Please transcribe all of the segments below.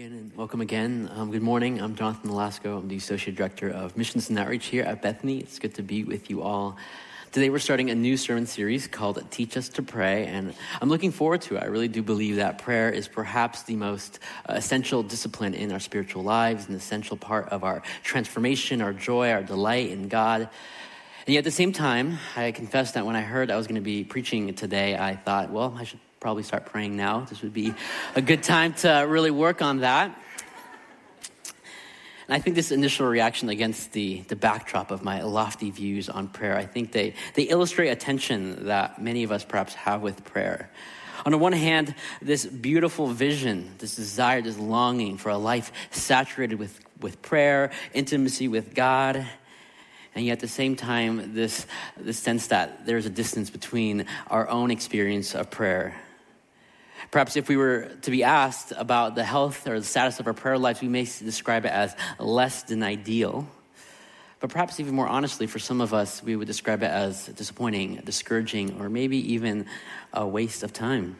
again and welcome again. Um, good morning. I'm Jonathan Velasco. I'm the Associate Director of Missions and Outreach here at Bethany. It's good to be with you all. Today we're starting a new sermon series called Teach Us to Pray, and I'm looking forward to it. I really do believe that prayer is perhaps the most uh, essential discipline in our spiritual lives, an essential part of our transformation, our joy, our delight in God. And yet at the same time, I confess that when I heard I was going to be preaching today, I thought, well, I should probably start praying now. This would be a good time to really work on that. And I think this initial reaction against the, the backdrop of my lofty views on prayer, I think they, they illustrate a tension that many of us perhaps have with prayer. On the one hand, this beautiful vision, this desire, this longing for a life saturated with, with prayer, intimacy with God, and yet at the same time, this, this sense that there's a distance between our own experience of prayer Perhaps if we were to be asked about the health or the status of our prayer lives, we may describe it as less than ideal. But perhaps even more honestly, for some of us, we would describe it as disappointing, discouraging, or maybe even a waste of time.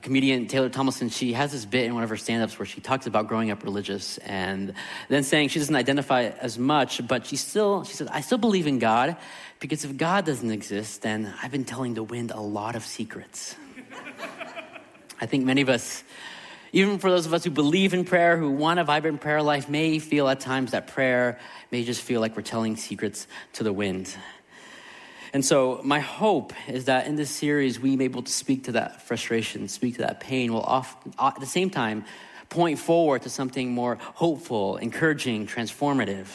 comedian Taylor Tomlinson, she has this bit in one of her stand ups where she talks about growing up religious and then saying she doesn't identify as much, but she still, she said, I still believe in God because if God doesn't exist, then I've been telling the wind a lot of secrets. I think many of us, even for those of us who believe in prayer, who want a vibrant prayer life, may feel at times that prayer may just feel like we're telling secrets to the wind. And so, my hope is that in this series, we may be able to speak to that frustration, speak to that pain, while often, uh, at the same time point forward to something more hopeful, encouraging, transformative.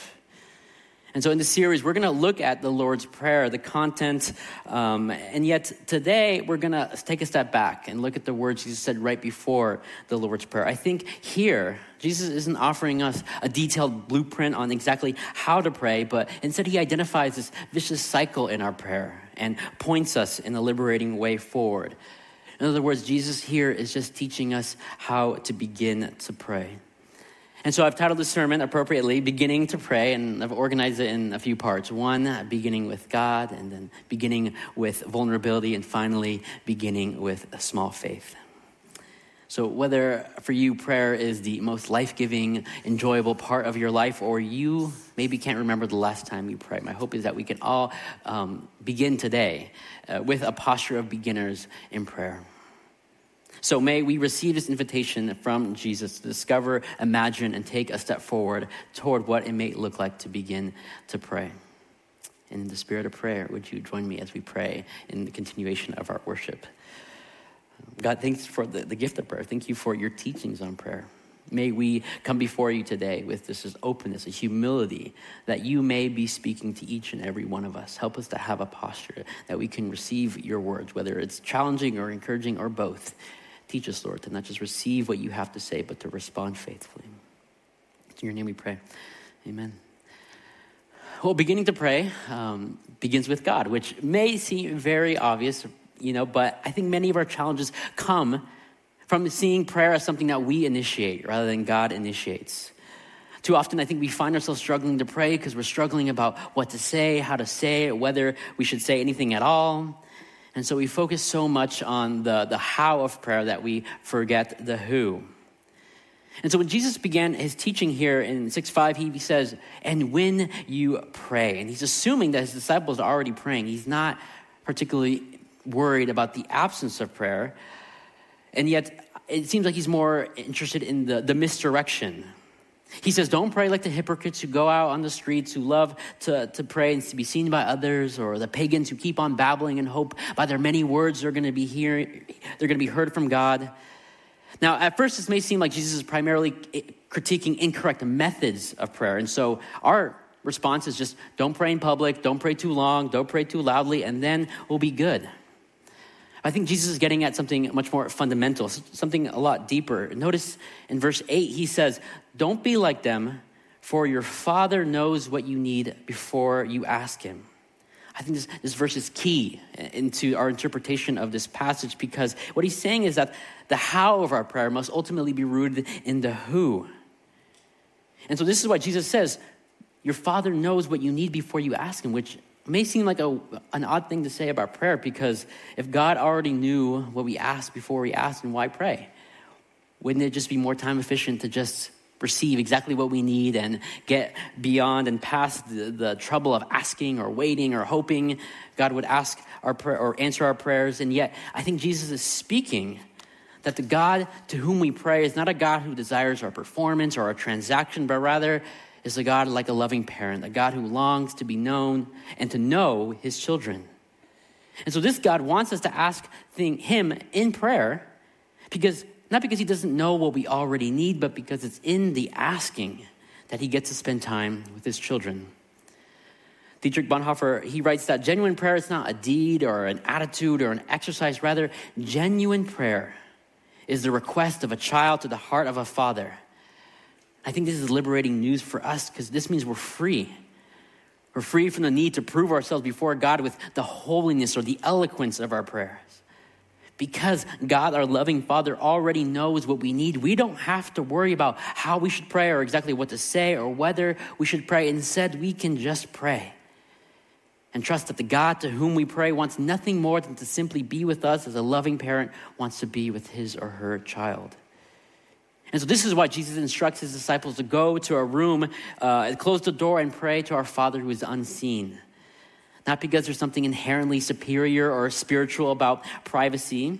And so, in this series, we're going to look at the Lord's Prayer, the content, um, and yet today we're going to take a step back and look at the words Jesus said right before the Lord's Prayer. I think here, Jesus isn't offering us a detailed blueprint on exactly how to pray, but instead he identifies this vicious cycle in our prayer and points us in a liberating way forward. In other words, Jesus here is just teaching us how to begin to pray. And so I've titled the sermon appropriately, Beginning to Pray, and I've organized it in a few parts. One, beginning with God, and then beginning with vulnerability, and finally, beginning with a small faith. So, whether for you prayer is the most life giving, enjoyable part of your life, or you maybe can't remember the last time you prayed, my hope is that we can all um, begin today uh, with a posture of beginners in prayer. So may we receive this invitation from Jesus to discover, imagine, and take a step forward toward what it may look like to begin to pray. And in the spirit of prayer, would you join me as we pray in the continuation of our worship? God, thanks for the, the gift of prayer. Thank you for your teachings on prayer. May we come before you today with this openness, a humility that you may be speaking to each and every one of us. Help us to have a posture that we can receive your words, whether it's challenging or encouraging or both. Teach us, Lord, to not just receive what you have to say, but to respond faithfully. In your name we pray. Amen. Well, beginning to pray um, begins with God, which may seem very obvious, you know, but I think many of our challenges come from seeing prayer as something that we initiate rather than God initiates. Too often, I think we find ourselves struggling to pray because we're struggling about what to say, how to say it, whether we should say anything at all. And so we focus so much on the, the how of prayer that we forget the who. And so when Jesus began his teaching here in 6 5, he says, And when you pray, and he's assuming that his disciples are already praying. He's not particularly worried about the absence of prayer. And yet, it seems like he's more interested in the, the misdirection he says, Don't pray like the hypocrites who go out on the streets, who love to, to pray and to be seen by others, or the pagans who keep on babbling and hope by their many words they're to be hearing, they're going to be heard from God. Now, at first, this may seem like Jesus is primarily critiquing incorrect methods of prayer. And so our response is just don't pray in public, don't pray too long, don't pray too loudly, and then we'll be good. I think Jesus is getting at something much more fundamental, something a lot deeper. Notice in verse 8, he says, Don't be like them, for your Father knows what you need before you ask Him. I think this, this verse is key uh, into our interpretation of this passage because what he's saying is that the how of our prayer must ultimately be rooted in the who. And so this is why Jesus says, Your Father knows what you need before you ask Him, which may seem like a, an odd thing to say about prayer because if God already knew what we asked before we asked, and why pray? Wouldn't it just be more time efficient to just receive exactly what we need and get beyond and past the, the trouble of asking or waiting or hoping God would ask our prayer or answer our prayers? And yet, I think Jesus is speaking that the God to whom we pray is not a God who desires our performance or our transaction, but rather is a God like a loving parent, a God who longs to be known and to know his children. And so this God wants us to ask him in prayer because not because he doesn't know what we already need, but because it's in the asking that he gets to spend time with his children. Dietrich Bonhoeffer, he writes that genuine prayer is not a deed or an attitude or an exercise. Rather, genuine prayer is the request of a child to the heart of a father. I think this is liberating news for us because this means we're free. We're free from the need to prove ourselves before God with the holiness or the eloquence of our prayers. Because God, our loving Father, already knows what we need, we don't have to worry about how we should pray or exactly what to say or whether we should pray. Instead, we can just pray and trust that the God to whom we pray wants nothing more than to simply be with us as a loving parent wants to be with his or her child. And so, this is why Jesus instructs his disciples to go to a room, uh, close the door, and pray to our Father who is unseen. Not because there's something inherently superior or spiritual about privacy.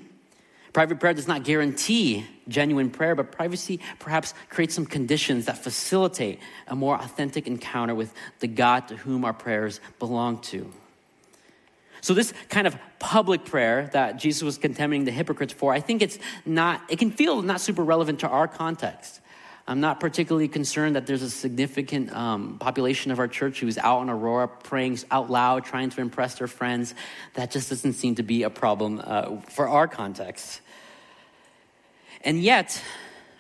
Private prayer does not guarantee genuine prayer, but privacy perhaps creates some conditions that facilitate a more authentic encounter with the God to whom our prayers belong to. So, this kind of public prayer that Jesus was condemning the hypocrites for, I think it's not, it can feel not super relevant to our context. I'm not particularly concerned that there's a significant um, population of our church who's out in Aurora praying out loud, trying to impress their friends. That just doesn't seem to be a problem uh, for our context. And yet,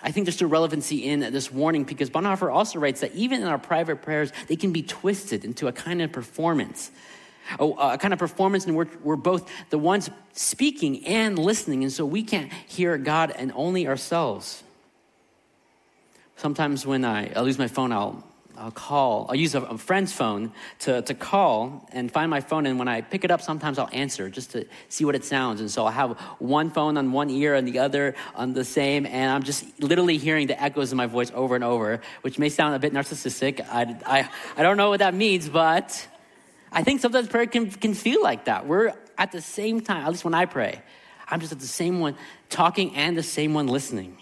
I think there's still relevancy in this warning because Bonhoeffer also writes that even in our private prayers, they can be twisted into a kind of performance. A, a kind of performance, and we're, we're both the ones speaking and listening, and so we can't hear God and only ourselves. Sometimes when I, I lose my phone, I'll I'll call, I'll use a, a, friend's phone to, to call and find my phone. And when I pick it up, sometimes I'll answer just to see what it sounds. And so I'll have one phone on one ear and the other on the same. And I'm just literally hearing the echoes of my voice over and over, which may sound a bit narcissistic. I, I, I don't know what that means, but I think sometimes prayer can, can feel like that. We're at the same time, at least when I pray, I'm just at the same one talking and the same one listening.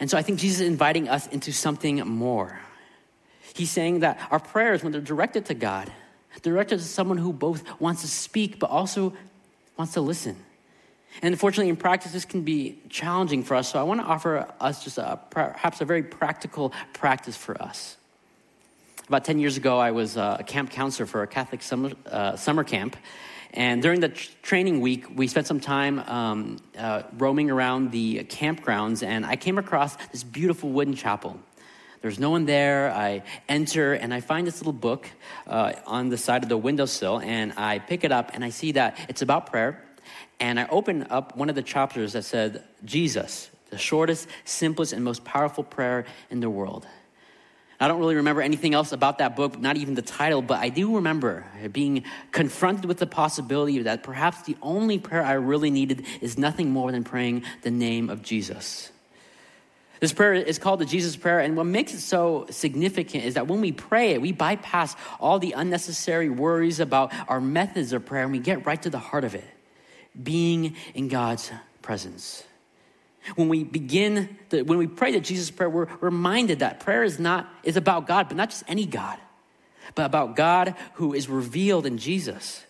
And so I think Jesus is inviting us into something more. He's saying that our prayers, when they're directed to God, directed to someone who both wants to speak but also wants to listen. And unfortunately, in practice, this can be challenging for us. So I want to offer us just a, perhaps a very practical practice for us. About 10 years ago, I was a camp counselor for a Catholic summer, uh, summer camp. And during the training week, we spent some time um, uh, roaming around the campgrounds, and I came across this beautiful wooden chapel. There's no one there. I enter and I find this little book uh, on the side of the windowsill, and I pick it up and I see that it's about prayer. And I open up one of the chapters that said, Jesus, the shortest, simplest, and most powerful prayer in the world. I don't really remember anything else about that book, not even the title, but I do remember being confronted with the possibility that perhaps the only prayer I really needed is nothing more than praying the name of Jesus. This prayer is called the Jesus Prayer, and what makes it so significant is that when we pray it, we bypass all the unnecessary worries about our methods of prayer and we get right to the heart of it being in God's presence. When we begin, the, when we pray the Jesus prayer, we're reminded that prayer is not is about God, but not just any God, but about God who is revealed in Jesus.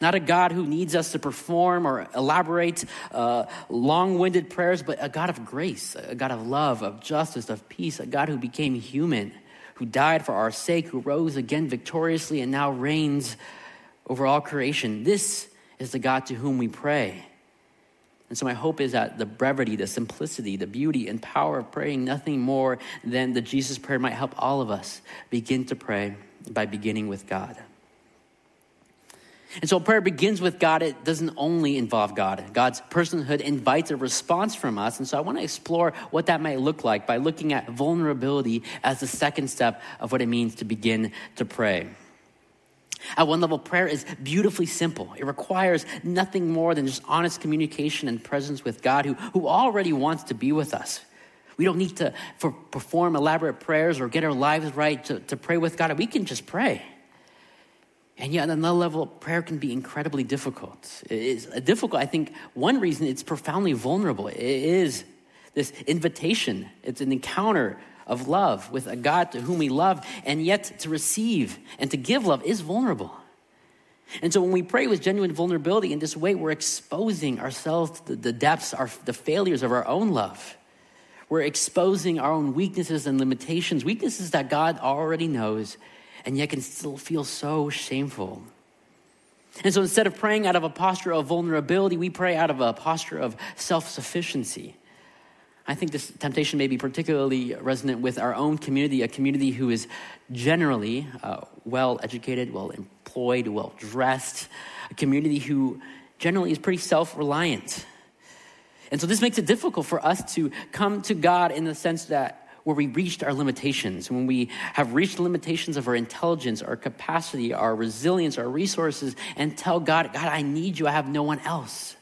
Not a God who needs us to perform or elaborate uh, long winded prayers, but a God of grace, a God of love, of justice, of peace, a God who became human, who died for our sake, who rose again victoriously and now reigns over all creation. This is the God to whom we pray. And so, my hope is that the brevity, the simplicity, the beauty, and power of praying nothing more than the Jesus prayer might help all of us begin to pray by beginning with God. And so, prayer begins with God. It doesn't only involve God. God's personhood invites a response from us. And so, I want to explore what that might look like by looking at vulnerability as the second step of what it means to begin to pray. At one level, prayer is beautifully simple. It requires nothing more than just honest communication and presence with God who, who already wants to be with us. We don't need to for, perform elaborate prayers or get our lives right to, to pray with God. We can just pray. And yet, on another level, prayer can be incredibly difficult. It's difficult, I think, one reason it's profoundly vulnerable. It is this invitation, it's an encounter of love with a God to whom we love, and yet to receive and to give love is vulnerable. And so when we pray with genuine vulnerability in this way, we're exposing ourselves to the depths, our, the failures of our own love. We're exposing our own weaknesses and limitations, weaknesses that God already knows, and yet can still feel so shameful. And so instead of praying out of a posture of vulnerability, we pray out of a posture of self sufficiency. I think this temptation may be particularly resonant with our own community, a community who is generally uh, well educated, well employed, well dressed, a community who generally is pretty self reliant. And so this makes it difficult for us to come to God in the sense that where we reached our limitations, when we have reached the limitations of our intelligence, our capacity, our resilience, our resources, and tell God, God, I need you, I have no one else.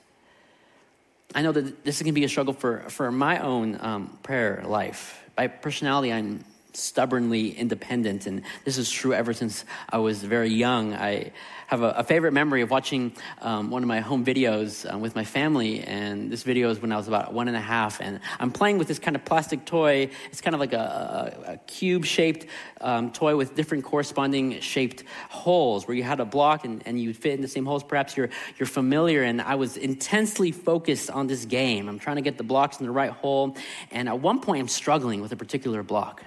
I know that this is going to be a struggle for, for my own um, prayer life. By personality, I'm stubbornly independent, and this is true ever since I was very young. I have a, a favorite memory of watching um, one of my home videos um, with my family, and this video is when I was about one and a half, and I'm playing with this kind of plastic toy. It's kind of like a, a, a cube-shaped um, toy with different corresponding shaped holes, where you had a block and, and you fit in the same holes. Perhaps you're you're familiar, and I was intensely focused on this game. I'm trying to get the blocks in the right hole, and at one point I'm struggling with a particular block.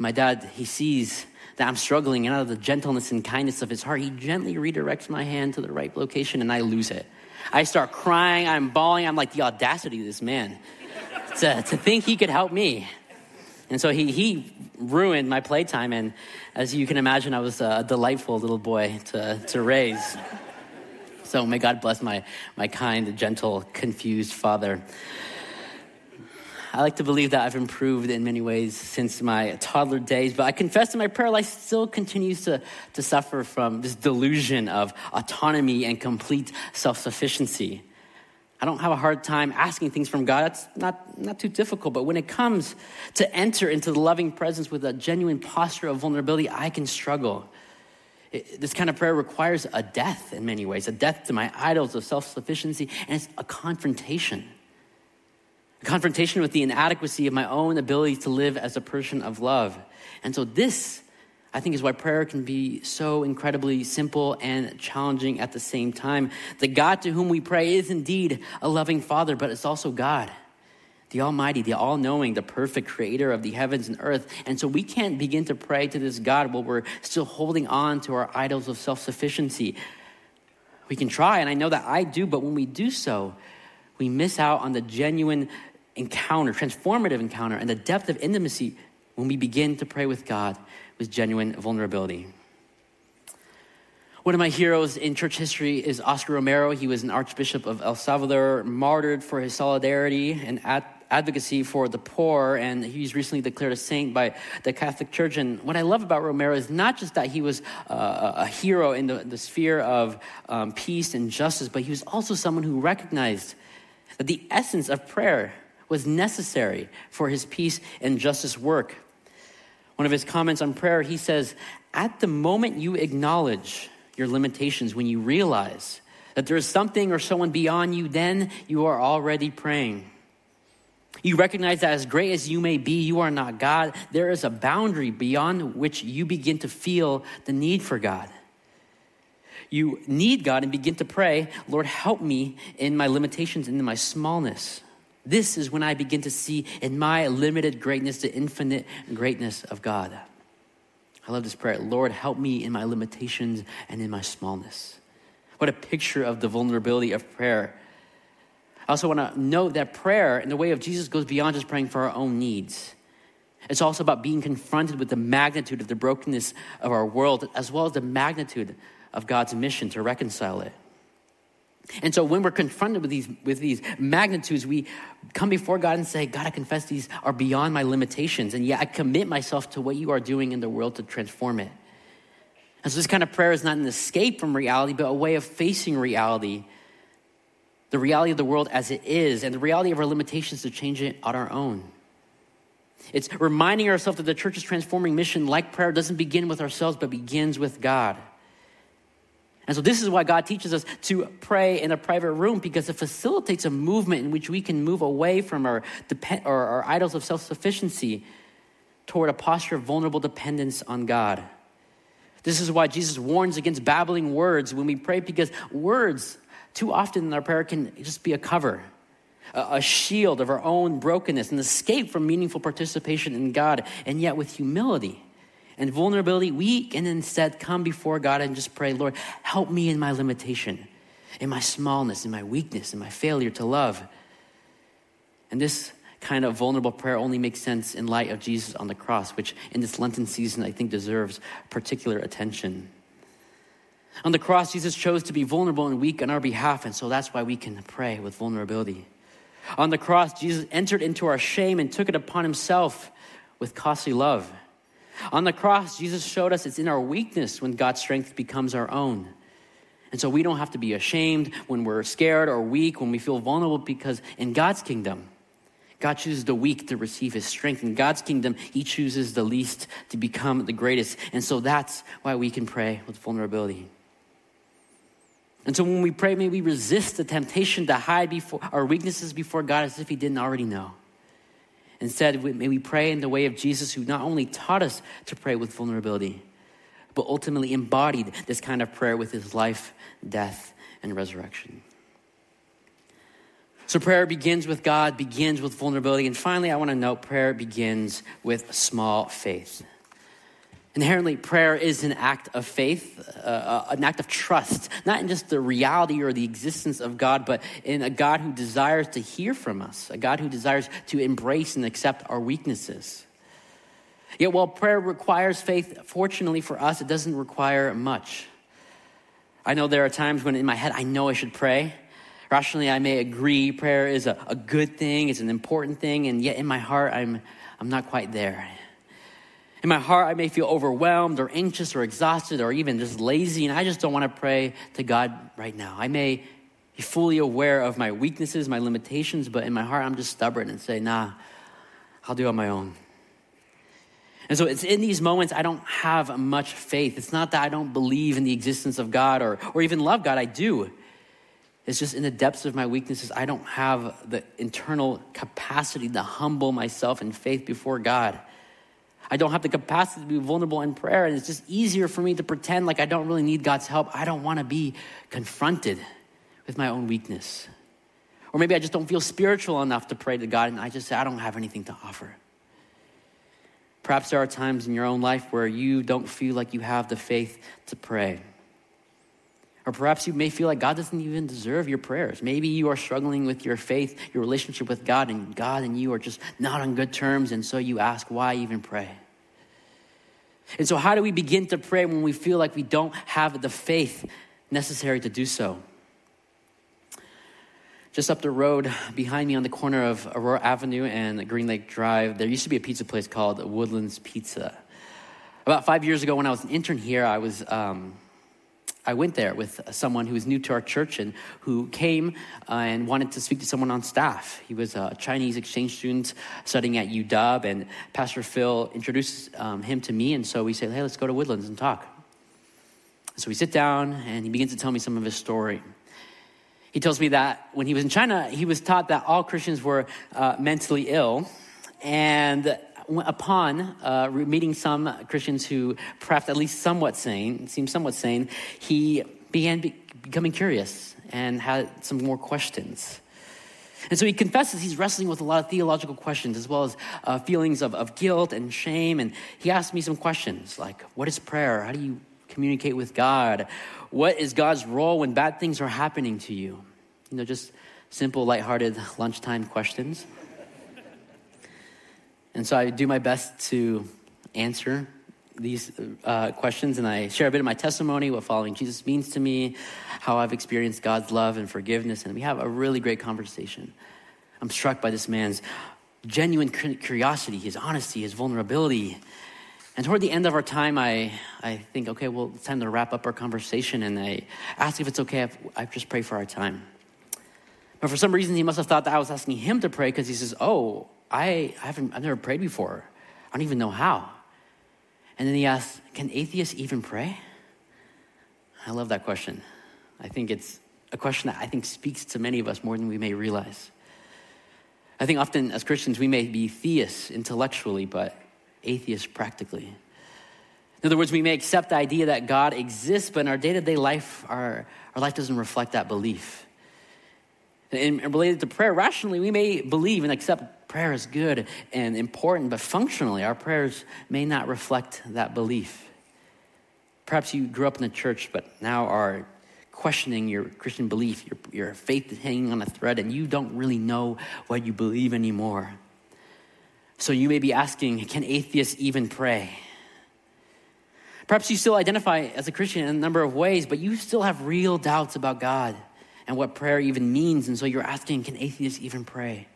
My dad, he sees that I'm struggling, and out of the gentleness and kindness of his heart, he gently redirects my hand to the right location, and I lose it. I start crying, I'm bawling. I'm like, the audacity of this man to, to think he could help me. And so he, he ruined my playtime, and as you can imagine, I was a delightful little boy to, to raise. So may God bless my, my kind, gentle, confused father. I like to believe that I've improved in many ways since my toddler days, but I confess that my prayer life still continues to, to suffer from this delusion of autonomy and complete self sufficiency. I don't have a hard time asking things from God. That's not, not too difficult. But when it comes to enter into the loving presence with a genuine posture of vulnerability, I can struggle. It, this kind of prayer requires a death in many ways, a death to my idols of self sufficiency, and it's a confrontation confrontation with the inadequacy of my own ability to live as a person of love. And so, this, I think, is why prayer can be so incredibly simple and challenging at the same time. The God to whom we pray is indeed a loving Father, but it's also God, the Almighty, the All Knowing, the perfect creator of the heavens and earth. And so, we can't begin to pray to this God while we're still holding on to our idols of self sufficiency. We can try, and I know that I do, but when we do so, we miss out on the genuine encounter, transformative encounter, and the depth of intimacy when we begin to pray with God with genuine vulnerability. One of my heroes in church history is Oscar Romero. He was an archbishop of El Salvador, martyred for his solidarity and advocacy for the poor, and he's recently declared a saint by the Catholic Church. And what I love about Romero is not just that he was uh, a hero in the, the sphere of um, peace and justice, but he was also someone who recognized that the essence of prayer was necessary for his peace and justice work. One of his comments on prayer, he says, At the moment you acknowledge your limitations, when you realize that there is something or someone beyond you, then you are already praying. You recognize that as great as you may be, you are not God. There is a boundary beyond which you begin to feel the need for God. You need God and begin to pray, Lord, help me in my limitations and in my smallness. This is when I begin to see in my limited greatness the infinite greatness of God. I love this prayer. Lord, help me in my limitations and in my smallness. What a picture of the vulnerability of prayer. I also want to note that prayer in the way of Jesus goes beyond just praying for our own needs. It's also about being confronted with the magnitude of the brokenness of our world, as well as the magnitude of God's mission to reconcile it. And so when we're confronted with these, with these magnitudes, we come before God and say, God, I confess these are beyond my limitations, and yet I commit myself to what you are doing in the world to transform it. And so, this kind of prayer is not an escape from reality, but a way of facing reality the reality of the world as it is, and the reality of our limitations to change it on our own. It's reminding ourselves that the church's transforming mission, like prayer, doesn't begin with ourselves, but begins with God. And so, this is why God teaches us to pray in a private room because it facilitates a movement in which we can move away from our, depend, or our idols of self sufficiency toward a posture of vulnerable dependence on God. This is why Jesus warns against babbling words when we pray because words too often in our prayer can just be a cover, a, shield of our own brokenness, an escape from meaningful participation in God. And yet, with humility and vulnerability, we can instead come before God and just pray, Lord, help me in my limitation, in my smallness, in my weakness, in my failure to love. And this kind of vulnerable prayer only makes sense in light of Jesus on the cross, which in this Lenten season I think deserves particular attention. On the cross, Jesus chose to be vulnerable and weak on our behalf, and so that's why we can pray with vulnerability. On the cross, Jesus entered into our shame and took it upon himself with costly love. On the cross, Jesus showed us it's in our weakness when God's strength becomes our own. And so we don't have to be ashamed when we're scared or weak, when we feel vulnerable, because in God's kingdom, God chooses the weak to receive his strength. In God's kingdom, he chooses the least to become the greatest. And so that's why we can pray with vulnerability. And so when we pray, may we resist the temptation to hide before our weaknesses before God as if He didn't already know. Instead, may we pray in the way of Jesus, who not only taught us to pray with vulnerability, but ultimately embodied this kind of prayer with His life, death, and resurrection. So prayer begins with God, begins with vulnerability. And finally, I want to note prayer begins with small faith. Inherently, prayer is an act of faith, uh, uh, an act of trust, not in just the reality or the existence of God, but in a God who desires to hear from us, a God who desires to embrace and accept our weaknesses. Yet, while prayer requires faith, fortunately for us, it doesn't require much. I know there are times when in my head I know I should pray. Rationally, I may agree prayer is a, a good thing, it's an important thing, and yet in my heart, I'm, I'm not quite there. In my heart, I may feel overwhelmed or anxious or exhausted or even just lazy, and I just don't want to pray to God right now. I may be fully aware of my weaknesses, my limitations, but in my heart, I'm just stubborn and say, nah, I'll do it on my own. And so it's in these moments I don't have much faith. It's not that I don't believe in the existence of God or, or even love God, I do. It's just in the depths of my weaknesses, I don't have the internal capacity to humble myself in faith before God. I don't have the capacity to be vulnerable in prayer. And it's just easier for me to pretend like I don't really need God's help. I don't want to be confronted with my own weakness. Or maybe I just don't feel spiritual enough to pray to God and I just say, I don't have anything to offer. Perhaps there are times in your own life where you don't feel like you have the faith to pray. Or perhaps you may feel like God doesn't even deserve your prayers. Maybe you are struggling with your faith, your relationship with God, and God and you are just not on good terms, and so you ask, why even pray? And so, how do we begin to pray when we feel like we don't have the faith necessary to do so? Just up the road behind me on the corner of Aurora Avenue and Green Lake Drive, there used to be a pizza place called Woodlands Pizza. About five years ago, when I was an intern here, I was. Um, I went there with someone who was new to our church and who came uh, and wanted to speak to someone on staff. He was a Chinese exchange student studying at UW, and Pastor Phil introduced um, him to me, and so we said, hey, let's go to Woodlands and talk. So we sit down, and he begins to tell me some of his story. He tells me that when he was in China, he was taught that all Christians were uh, mentally ill, and upon uh, meeting some Christians who perhaps at least somewhat sane, seemed somewhat sane, he began be- becoming curious and had some more questions. And so he confesses he's wrestling with a lot of theological questions as well as uh, feelings of, of guilt and shame. And he asked me some questions like, What is prayer? How do you communicate with God? What is God's role when bad things are happening to you? You know, just simple, lighthearted lunchtime questions. And so I do my best to answer these uh, questions and I share a bit of my testimony, what following Jesus means to me, how I've experienced God's love and forgiveness, and we have a really great conversation. I'm struck by this man's genuine curiosity, his honesty, his vulnerability. And toward the end of our time, I, I think, okay, well, it's time to wrap up our conversation. And I ask if it's okay if I just pray for our time. But for some reason, he must have thought that I was asking him to pray because he says, oh, I, I haven't, I've never prayed before. I don't even know how. And then he asked, can atheists even pray? I love that question. I think it's a question that I think speaks to many of us more than we may realize. I think often as Christians, we may be theists intellectually, but atheists practically. In other words, we may accept the idea that God exists, but in our day to day life, our, our life doesn't reflect that belief. And related to prayer, rationally, we may believe and accept prayer is good and important, but functionally, our prayers may not reflect that belief. Perhaps you grew up in the church, but now are questioning your Christian belief, your, your faith is hanging on a thread, and you don't really know what you believe anymore. So you may be asking, can atheists even pray? Perhaps you still identify as a Christian in a number of ways, but you still have real doubts about God and what prayer even means. And so you're asking, can atheists even pray?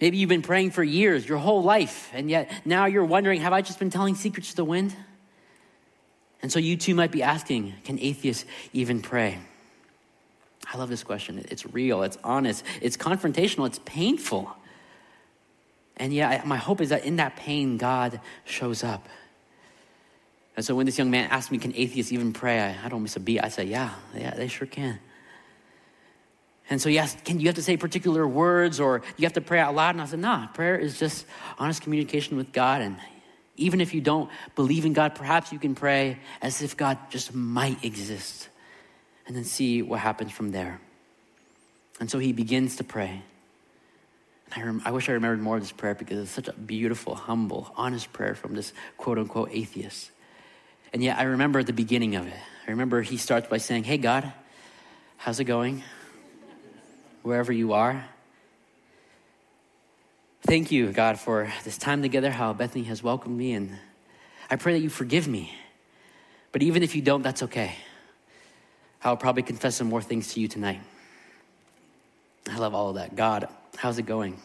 Maybe you've been praying for years, your whole life, and yet now you're wondering, have I just been telling secrets to the wind? And so you too might be asking, can atheists even pray? I love this question. It's real, it's honest, it's confrontational, it's painful. And yeah, my hope is that in that pain, God shows up. And so when this young man asked me, can atheists even pray? I, I don't miss a beat. I said, yeah, yeah, they sure can. And so he asked, can you have to say particular words or you have to pray out loud? And I said, nah, prayer is just honest communication with God. And even if you don't believe in God, perhaps you can pray as if God just might exist and then see what happens from there. And so he begins to pray. And I, rem- I wish I remembered more of this prayer because it's such a beautiful, humble, honest prayer from this quote unquote atheist. And yet I remember the beginning of it. I remember he starts by saying, Hey, God, how's it going? Wherever you are. Thank you, God, for this time together, how Bethany has welcomed me, and I pray that you forgive me. But even if you don't, that's okay. I'll probably confess some more things to you tonight. I love all of that. God, how's it going?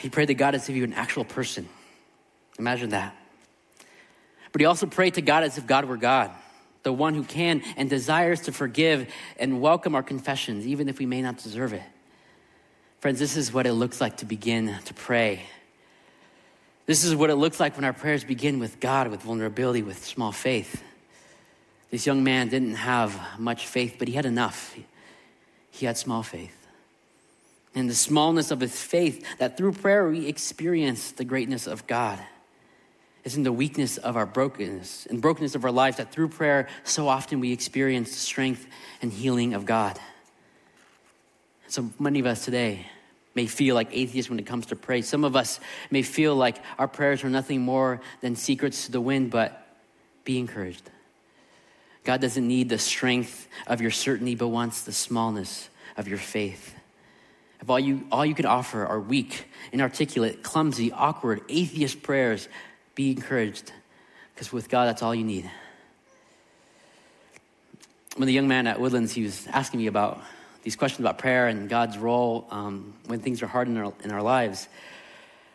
He prayed to God as if you were an actual person. Imagine that. But he also prayed to God as if God were God, the one who can and desires to forgive and welcome our confessions, even if we may not deserve it. Friends, this is what it looks like to begin to pray. This is what it looks like when our prayers begin with God, with vulnerability, with small faith. This young man didn't have much faith, but he had enough. He had small faith. And the smallness of his faith, that through prayer we experience the greatness of God. It's in the weakness of our brokenness and brokenness of our lives that through prayer, so often we experience the strength and healing of God. So many of us today may feel like atheists when it comes to prayer. Some of us may feel like our prayers are nothing more than secrets to the wind, but be encouraged. God doesn't need the strength of your certainty, but wants the smallness of your faith. If all you, all you can offer are weak, inarticulate, clumsy, awkward, atheist prayers, be encouraged, because with God, that's all you need. When the young man at Woodlands, he was asking me about these questions about prayer and God's role um, when things are hard in our, in our lives,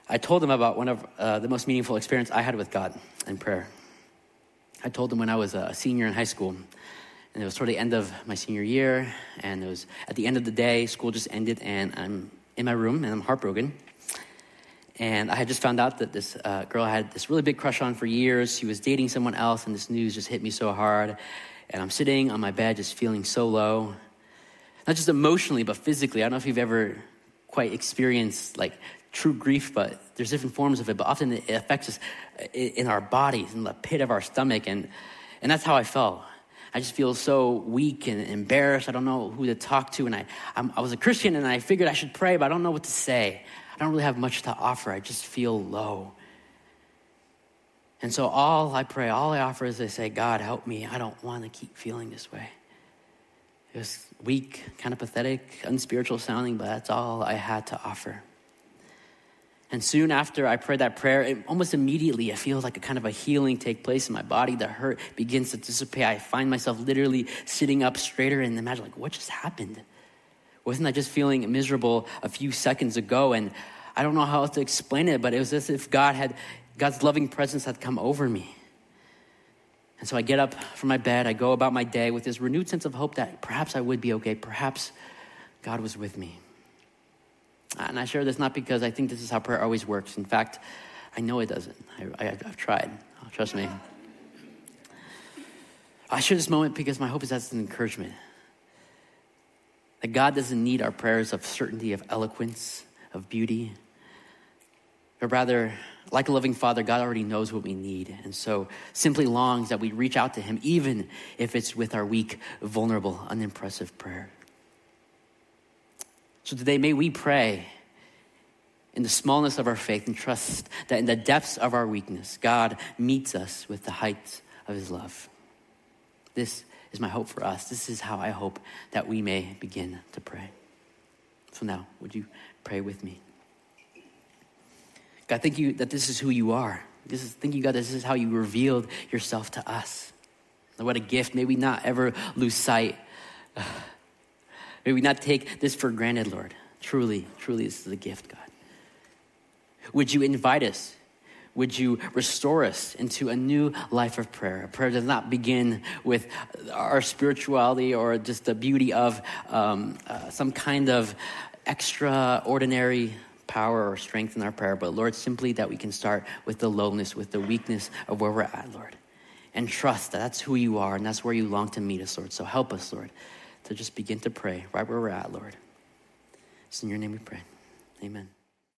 I told him about one of uh, the most meaningful experience I had with God and prayer. I told him when I was a senior in high school, and it was toward the end of my senior year, and it was at the end of the day, school just ended, and I'm in my room, and I'm heartbroken. And I had just found out that this uh, girl I had this really big crush on for years. She was dating someone else, and this news just hit me so hard. And I'm sitting on my bed, just feeling so low not just emotionally, but physically. I don't know if you've ever quite experienced like true grief, but there's different forms of it. But often it affects us in our bodies, in the pit of our stomach, and and that's how I felt. I just feel so weak and embarrassed. I don't know who to talk to, and I I'm, I was a Christian, and I figured I should pray, but I don't know what to say. I don't really have much to offer. I just feel low. And so all I pray, all I offer is I say, God, help me. I don't want to keep feeling this way. It was weak, kind of pathetic, unspiritual sounding, but that's all I had to offer. And soon after I prayed that prayer, it, almost immediately I feel like a kind of a healing take place in my body. The hurt begins to dissipate. I find myself literally sitting up straighter and imagine like, what just happened? Wasn't I just feeling miserable a few seconds ago? And I don't know how else to explain it, but it was as if God had, God's loving presence had come over me. And so I get up from my bed, I go about my day with this renewed sense of hope that perhaps I would be okay, perhaps God was with me. And I share this not because I think this is how prayer always works. In fact, I know it doesn't. I, have tried. Trust me. I share this moment because my hope is that's an encouragement. That God doesn't need our prayers of certainty, of eloquence, of beauty, but rather, like a loving father, God already knows what we need. And so simply longs that we reach out to Him, even if it's with our weak, vulnerable, unimpressive prayer. So today, may we pray in the smallness of our faith and trust that in the depths of our weakness, God meets us with the heights of His love. This is my hope for us. This is how I hope that we may begin to pray. So now, would you pray with me? God, thank you that this is who you are. This is, thank you, God, this is how you revealed yourself to us. What a gift. May we not ever lose sight. May we not take this for granted, Lord. Truly, truly, this is a gift, God. Would you invite us would you restore us into a new life of prayer? Prayer does not begin with our spirituality or just the beauty of um, uh, some kind of extraordinary power or strength in our prayer, but Lord, simply that we can start with the lowness, with the weakness of where we're at, Lord. And trust that that's who you are and that's where you long to meet us, Lord. So help us, Lord, to just begin to pray right where we're at, Lord. It's in your name we pray. Amen.